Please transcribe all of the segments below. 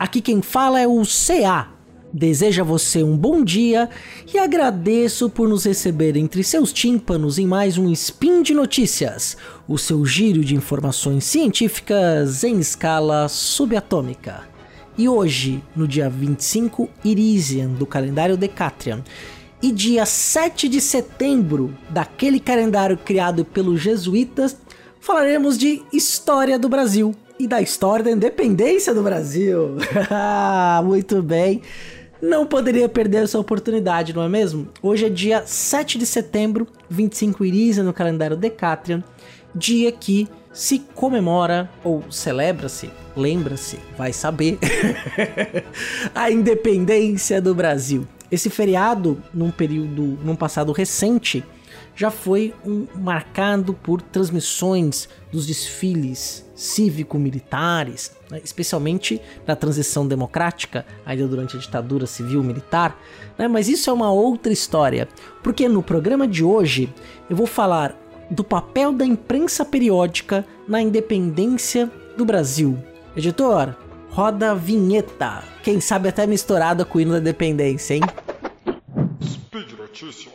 Aqui quem fala é o CA. Desejo a você um bom dia e agradeço por nos receber entre seus tímpanos em mais um Spin de Notícias, o seu giro de informações científicas em escala subatômica. E hoje, no dia 25 Irisian do calendário Decatrian, e dia 7 de setembro daquele calendário criado pelos jesuítas, falaremos de história do Brasil e da história da independência do Brasil. Muito bem. Não poderia perder essa oportunidade, não é mesmo? Hoje é dia 7 de setembro, 25 Irisa no calendário Decatrian, dia que se comemora ou celebra-se, lembra-se, vai saber, a independência do Brasil. Esse feriado, num período, num passado recente, já foi um, marcado por transmissões dos desfiles cívico-militares, né, especialmente na transição democrática, ainda durante a ditadura civil-militar. Né, mas isso é uma outra história, porque no programa de hoje eu vou falar do papel da imprensa periódica na independência do Brasil. Editor, roda a vinheta. Quem sabe até misturada com o hino da independência, hein? Speed Notícias.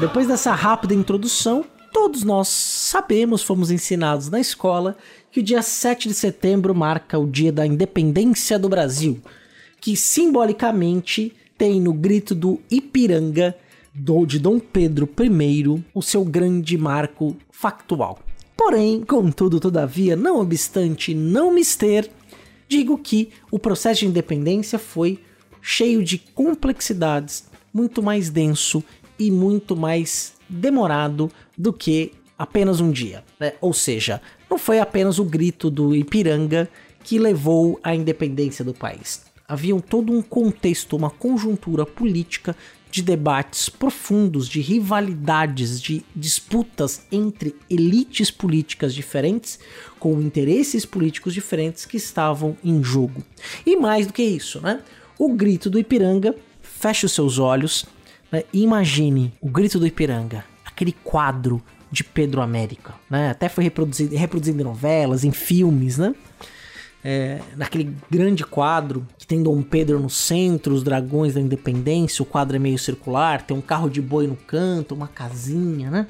Depois dessa rápida introdução, todos nós sabemos, fomos ensinados na escola, que o dia 7 de setembro marca o dia da independência do Brasil, que simbolicamente tem no grito do Ipiranga do, de Dom Pedro I o seu grande marco factual. Porém, contudo, todavia, não obstante não mister, digo que o processo de independência foi cheio de complexidades, muito mais denso e muito mais demorado do que apenas um dia. Né? Ou seja, não foi apenas o grito do Ipiranga que levou à independência do país. Havia todo um contexto, uma conjuntura política de debates profundos, de rivalidades, de disputas entre elites políticas diferentes, com interesses políticos diferentes que estavam em jogo. E mais do que isso, né? O grito do Ipiranga, feche os seus olhos, né? Imagine o grito do Ipiranga, aquele quadro de Pedro América, né? Até foi reproduzido, reproduzido em novelas, em filmes, né? É, naquele grande quadro que tem Dom Pedro no centro, os dragões da independência, o quadro é meio circular, tem um carro de boi no canto, uma casinha, né?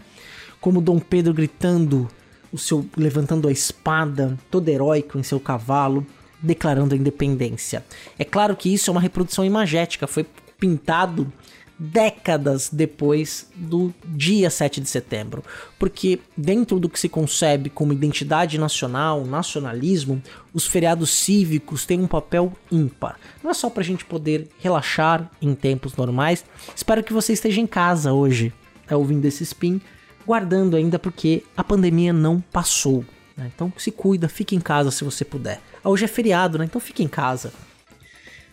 Como Dom Pedro gritando, o seu levantando a espada, todo heróico em seu cavalo, declarando a independência. É claro que isso é uma reprodução imagética, foi pintado décadas depois do dia 7 de setembro. Porque, dentro do que se concebe como identidade nacional, nacionalismo, os feriados cívicos têm um papel ímpar. Não é só para a gente poder relaxar em tempos normais. Espero que você esteja em casa hoje, tá ouvindo esse spin, guardando ainda porque a pandemia não passou. Né? Então se cuida, fique em casa se você puder. Hoje é feriado, né? Então fique em casa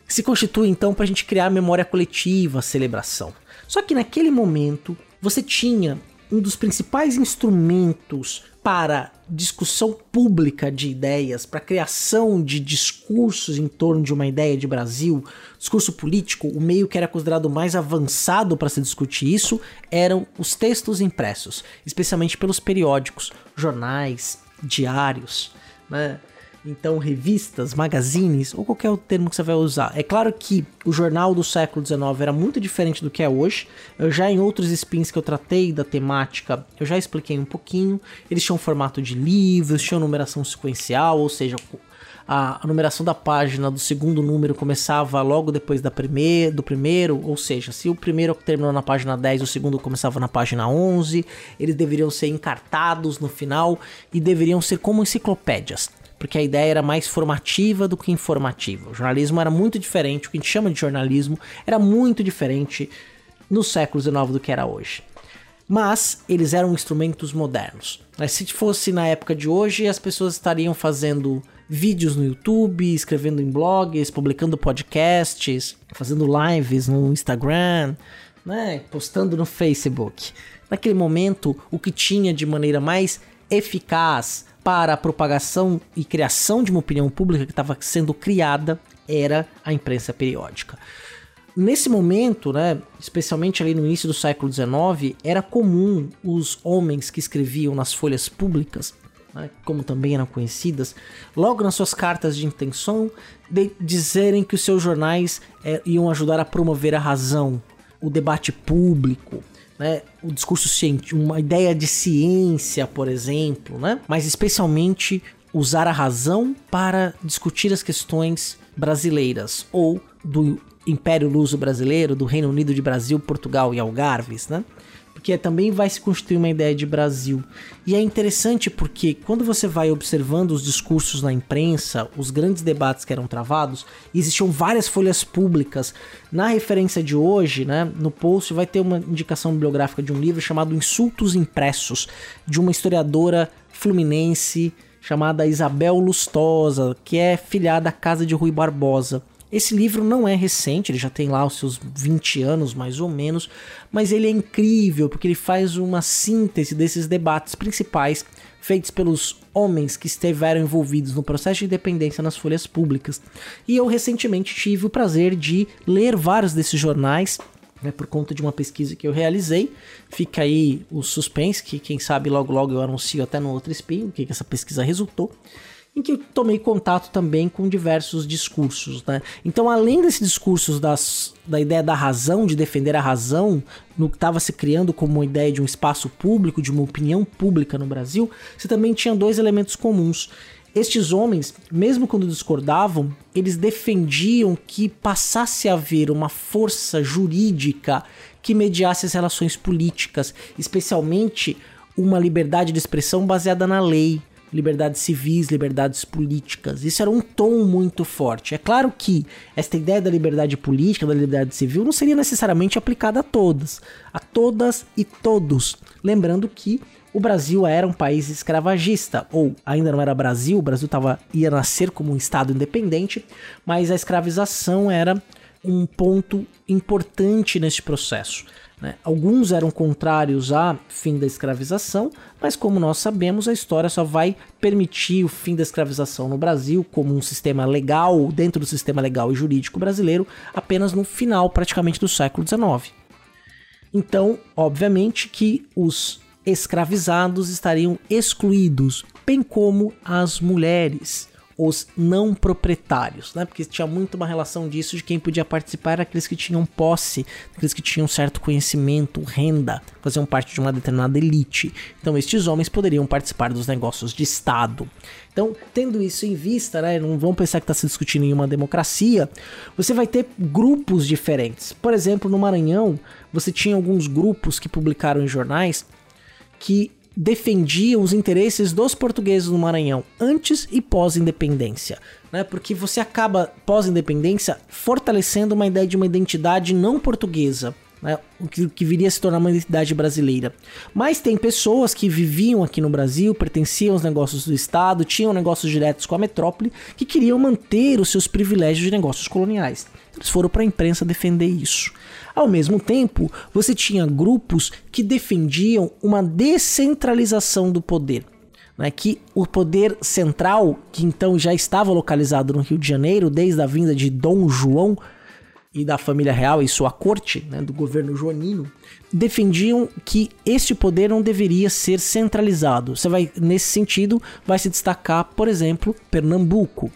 se constitui então para a gente criar a memória coletiva, a celebração. Só que naquele momento você tinha um dos principais instrumentos para discussão pública de ideias, para criação de discursos em torno de uma ideia de Brasil, discurso político, o meio que era considerado mais avançado para se discutir isso eram os textos impressos, especialmente pelos periódicos, jornais, diários, né? Então revistas, magazines ou qualquer outro termo que você vai usar. É claro que o jornal do século XIX era muito diferente do que é hoje. Eu já em outros spins que eu tratei da temática, eu já expliquei um pouquinho. Eles tinham formato de livros, tinham numeração sequencial, ou seja, a, numeração da página do segundo número começava logo depois da primeir, do primeiro, ou seja, se o primeiro terminou na página 10, o segundo começava na página 11, eles deveriam ser encartados no final e deveriam ser como enciclopédias porque a ideia era mais formativa do que informativa. O jornalismo era muito diferente, o que a gente chama de jornalismo era muito diferente no século XIX do que era hoje. mas eles eram instrumentos modernos. Se fosse na época de hoje, as pessoas estariam fazendo vídeos no YouTube, escrevendo em blogs, publicando podcasts, fazendo lives no Instagram, né, postando no Facebook. Naquele momento, o que tinha de maneira mais eficaz para a propagação e criação de uma opinião pública que estava sendo criada era a imprensa periódica. Nesse momento, né, especialmente ali no início do século XIX, era comum os homens que escreviam nas folhas públicas, né, como também eram conhecidas, logo nas suas cartas de intenção, de dizerem que os seus jornais é, iam ajudar a promover a razão, o debate público, né, o discurso científico, uma ideia de ciência, por exemplo, né, mas especialmente usar a razão para discutir as questões brasileiras ou do Império Luso Brasileiro, do Reino Unido de Brasil, Portugal e Algarves, né? Porque também vai se construir uma ideia de Brasil. E é interessante porque quando você vai observando os discursos na imprensa, os grandes debates que eram travados, existiam várias folhas públicas. Na referência de hoje, né, no post vai ter uma indicação bibliográfica de um livro chamado Insultos Impressos, de uma historiadora fluminense chamada Isabel Lustosa, que é filhada da casa de Rui Barbosa. Esse livro não é recente, ele já tem lá os seus 20 anos mais ou menos, mas ele é incrível porque ele faz uma síntese desses debates principais feitos pelos homens que estiveram envolvidos no processo de independência nas folhas públicas. E eu recentemente tive o prazer de ler vários desses jornais né, por conta de uma pesquisa que eu realizei. Fica aí o suspense, que quem sabe logo logo eu anuncio até no outro espinho o que, que essa pesquisa resultou em que eu tomei contato também com diversos discursos. Né? Então, além desses discursos das, da ideia da razão, de defender a razão, no que estava se criando como uma ideia de um espaço público, de uma opinião pública no Brasil, você também tinha dois elementos comuns. Estes homens, mesmo quando discordavam, eles defendiam que passasse a haver uma força jurídica que mediasse as relações políticas, especialmente uma liberdade de expressão baseada na lei liberdades civis, liberdades políticas. Isso era um tom muito forte. É claro que esta ideia da liberdade política, da liberdade civil, não seria necessariamente aplicada a todas, a todas e todos. Lembrando que o Brasil era um país escravagista, ou ainda não era Brasil, o Brasil tava, ia nascer como um Estado independente, mas a escravização era um ponto importante neste processo. Né? Alguns eram contrários a fim da escravização, mas como nós sabemos, a história só vai permitir o fim da escravização no Brasil como um sistema legal, dentro do sistema legal e jurídico brasileiro, apenas no final praticamente do século XIX. Então, obviamente que os escravizados estariam excluídos, bem como as mulheres os não proprietários, né? Porque tinha muito uma relação disso de quem podia participar era aqueles que tinham posse, aqueles que tinham certo conhecimento, renda, faziam parte de uma determinada elite. Então estes homens poderiam participar dos negócios de Estado. Então, tendo isso em vista, né, não vamos pensar que está se discutindo em uma democracia, você vai ter grupos diferentes. Por exemplo, no Maranhão, você tinha alguns grupos que publicaram em jornais que defendiam os interesses dos portugueses no Maranhão antes e pós-independência, né? Porque você acaba pós-independência fortalecendo uma ideia de uma identidade não portuguesa, né? O que, viria a se tornar uma identidade brasileira. Mas tem pessoas que viviam aqui no Brasil, pertenciam aos negócios do Estado, tinham negócios diretos com a metrópole, que queriam manter os seus privilégios de negócios coloniais. Eles foram para a imprensa defender isso. Ao mesmo tempo, você tinha grupos que defendiam uma descentralização do poder. Né, que o poder central, que então já estava localizado no Rio de Janeiro, desde a vinda de Dom João e da família real e sua corte, né, do governo joanino, defendiam que este poder não deveria ser centralizado. Você vai, nesse sentido, vai se destacar, por exemplo, Pernambuco,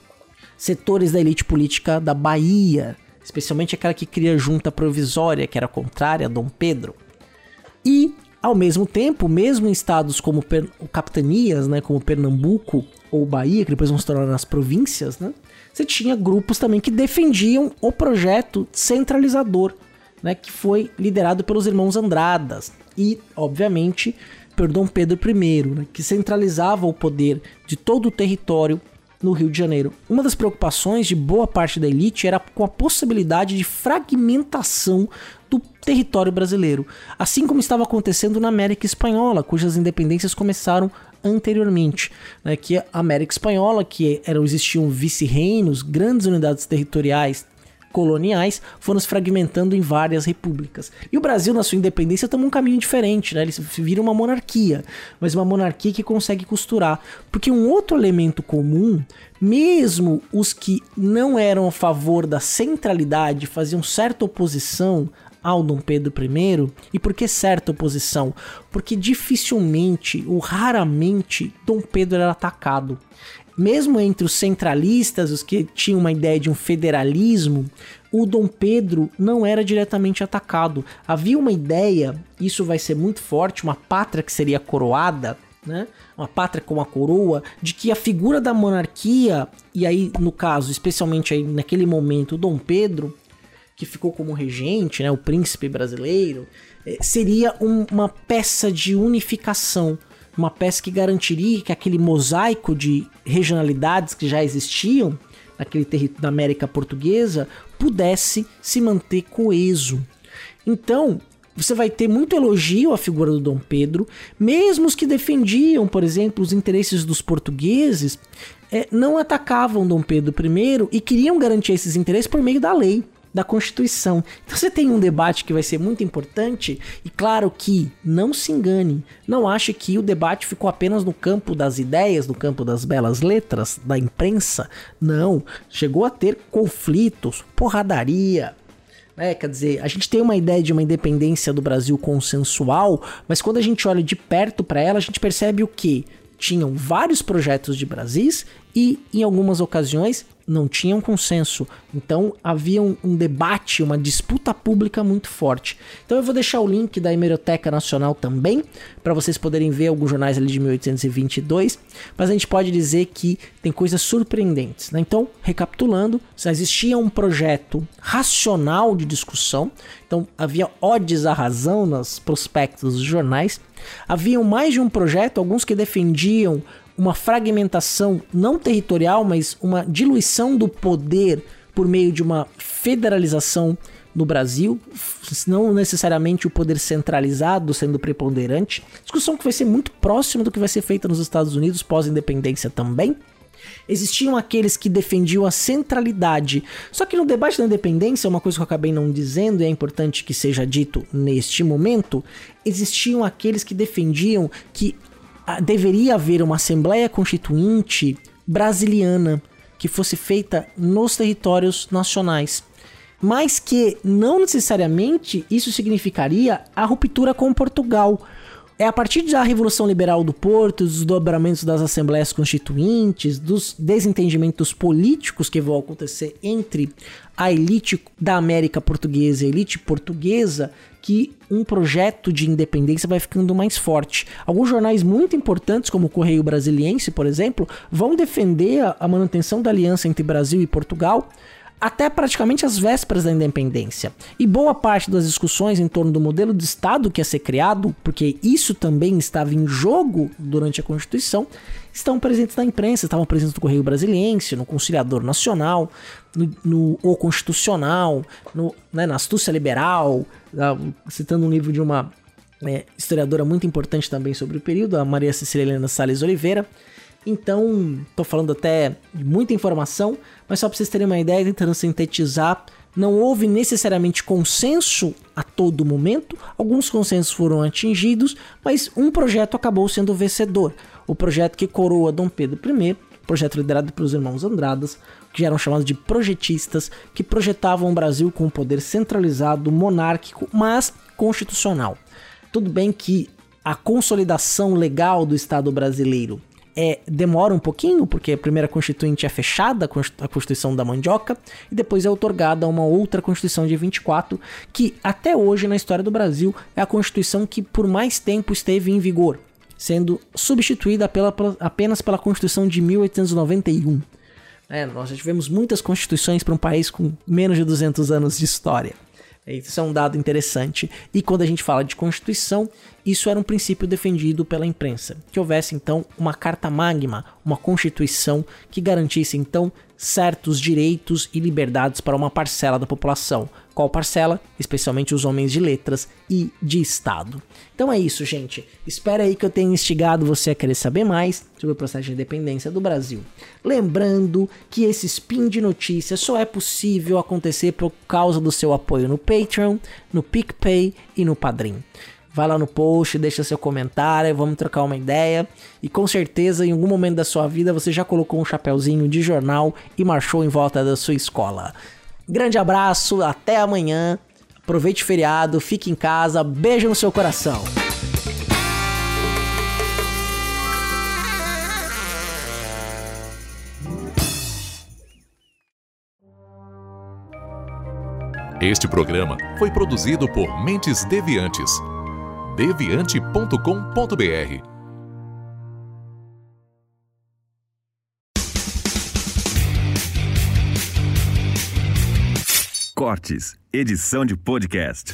setores da elite política da Bahia, especialmente aquela que cria junta provisória, que era contrária a Dom Pedro. E, ao mesmo tempo, mesmo em estados como per capitanias, né, como Pernambuco ou Bahia, que depois vão se tornar nas províncias, né, você tinha grupos também que defendiam o projeto centralizador, né, que foi liderado pelos irmãos Andradas e, obviamente, por Dom Pedro I, né, que centralizava o poder de todo o território no Rio de Janeiro. Uma das preocupações de boa parte da elite era com a possibilidade de fragmentação do território brasileiro, assim como estava acontecendo na América Espanhola, cujas independências começaram anteriormente, né, que a América Espanhola, que eram existiam vice-reinos, grandes unidades territoriais coloniais foram se fragmentando em várias repúblicas. E o Brasil, na sua independência, toma um caminho diferente, né? Ele vira uma monarquia, mas uma monarquia que consegue costurar. Porque um outro elemento comum, mesmo os que não eram a favor da centralidade, faziam certa oposição ao Dom Pedro I. E por que certa oposição? Porque dificilmente ou raramente Dom Pedro era atacado mesmo entre os centralistas, os que tinham uma ideia de um federalismo, o Dom Pedro não era diretamente atacado. Havia uma ideia, isso vai ser muito forte, uma pátria que seria coroada, né? Uma pátria com a coroa, de que a figura da monarquia, e aí no caso, especialmente aí naquele momento, o Dom Pedro, que ficou como regente, né, o príncipe brasileiro, eh, seria um, uma peça de unificação uma peça que garantiria que aquele mosaico de regionalidades que já existiam naquele território da América Portuguesa pudesse se manter coeso. Então, você vai ter muito elogio à figura do Dom Pedro, mesmo os que defendiam, por exemplo, os interesses dos portugueses, é, não atacavam Dom Pedro I e queriam garantir esses interesses por meio da lei da Constituição. Então você tem um debate que vai ser muito importante e claro que não se engane, não ache que o debate ficou apenas no campo das ideias, no campo das belas letras, da imprensa. Não, chegou a ter conflitos, porradaria, é, quer dizer, a gente tem uma ideia de uma independência do Brasil consensual, mas quando a gente olha de perto para ela, a gente percebe o que? Tinham vários projetos de Brasis e, em algumas ocasiões, não tinham consenso. Então havia um, um, debate, uma disputa pública muito forte. Então eu vou deixar o link da Hemeroteca Nacional também, para vocês poderem ver alguns jornais ali de 1822. Mas a gente pode dizer que tem coisas surpreendentes. Né? Então, recapitulando, existia um projeto racional de discussão. Então havia odes à razão nos prospectos dos jornais. Havia mais de um projeto, alguns que defendiam uma fragmentação não territorial, mas uma diluição do poder por meio de uma federalização no Brasil, não necessariamente o poder centralizado sendo preponderante. Discussão que vai ser muito próxima do que vai ser feita nos Estados Unidos pós-independência também. Existiam aqueles que defendiam a centralidade. Só que no debate da independência, uma coisa que eu acabei não dizendo e é importante que seja dito neste momento, existiam aqueles que defendiam que deveria haver uma Assembleia Constituinte brasiliana que fosse feita nos territórios nacionais. Mas que não necessariamente isso significaria a ruptura com Portugal. É a partir da Revolução Liberal do Porto, dos dobramentos das Assembleias Constituintes, dos desentendimentos políticos que vão acontecer entre a elite da América Portuguesa e a elite portuguesa, que um projeto de independência vai ficando mais forte. Alguns jornais muito importantes, como o Correio Brasiliense, por exemplo, vão defender a manutenção da aliança entre Brasil e Portugal até praticamente as vésperas da independência. E boa parte das discussões em torno do modelo de Estado que ia ser criado, porque isso também estava em jogo durante a Constituição, estão presentes na imprensa, estavam presentes no Correio Brasiliense, no Conciliador Nacional, no, no O Constitucional, no, né, na Astúcia Liberal, citando um livro de uma é, historiadora muito importante também sobre o período, a Maria Cecília Helena Salles Oliveira. Então, tô falando até de muita informação, mas só para vocês terem uma ideia, tentando sintetizar, não houve necessariamente consenso a todo momento, alguns consensos foram atingidos, mas um projeto acabou sendo vencedor. O projeto que coroa Dom Pedro I, projeto liderado pelos irmãos Andradas, que eram chamados de projetistas, que projetavam o Brasil com um poder centralizado, monárquico, mas constitucional. Tudo bem que a consolidação legal do Estado brasileiro é, demora um pouquinho, porque a primeira constituinte é fechada, a Constituição da Mandioca, e depois é otorgada uma outra Constituição de 24, que até hoje na história do Brasil é a Constituição que por mais tempo esteve em vigor, sendo substituída pela, apenas pela Constituição de 1891. É, nós já tivemos muitas constituições para um país com menos de 200 anos de história. Isso é um dado interessante. E quando a gente fala de Constituição, isso era um princípio defendido pela imprensa. Que houvesse então uma carta magma, uma Constituição que garantisse então certos direitos e liberdades para uma parcela da população. Qual parcela? Especialmente os homens de letras e de Estado. Então é isso, gente. Espero aí que eu tenha instigado você a querer saber mais sobre o processo de independência do Brasil. Lembrando que esse spin de notícias só é possível acontecer por causa do seu apoio no Patreon, no PicPay e no Padrim. Vai lá no post, deixa seu comentário, vamos trocar uma ideia. E com certeza, em algum momento da sua vida, você já colocou um chapéuzinho de jornal e marchou em volta da sua escola. Grande abraço, até amanhã. Aproveite o feriado, fique em casa, beijo no seu coração. Este programa foi produzido por Mentes Deviantes deviante.com.br. Cortes, edição de podcast.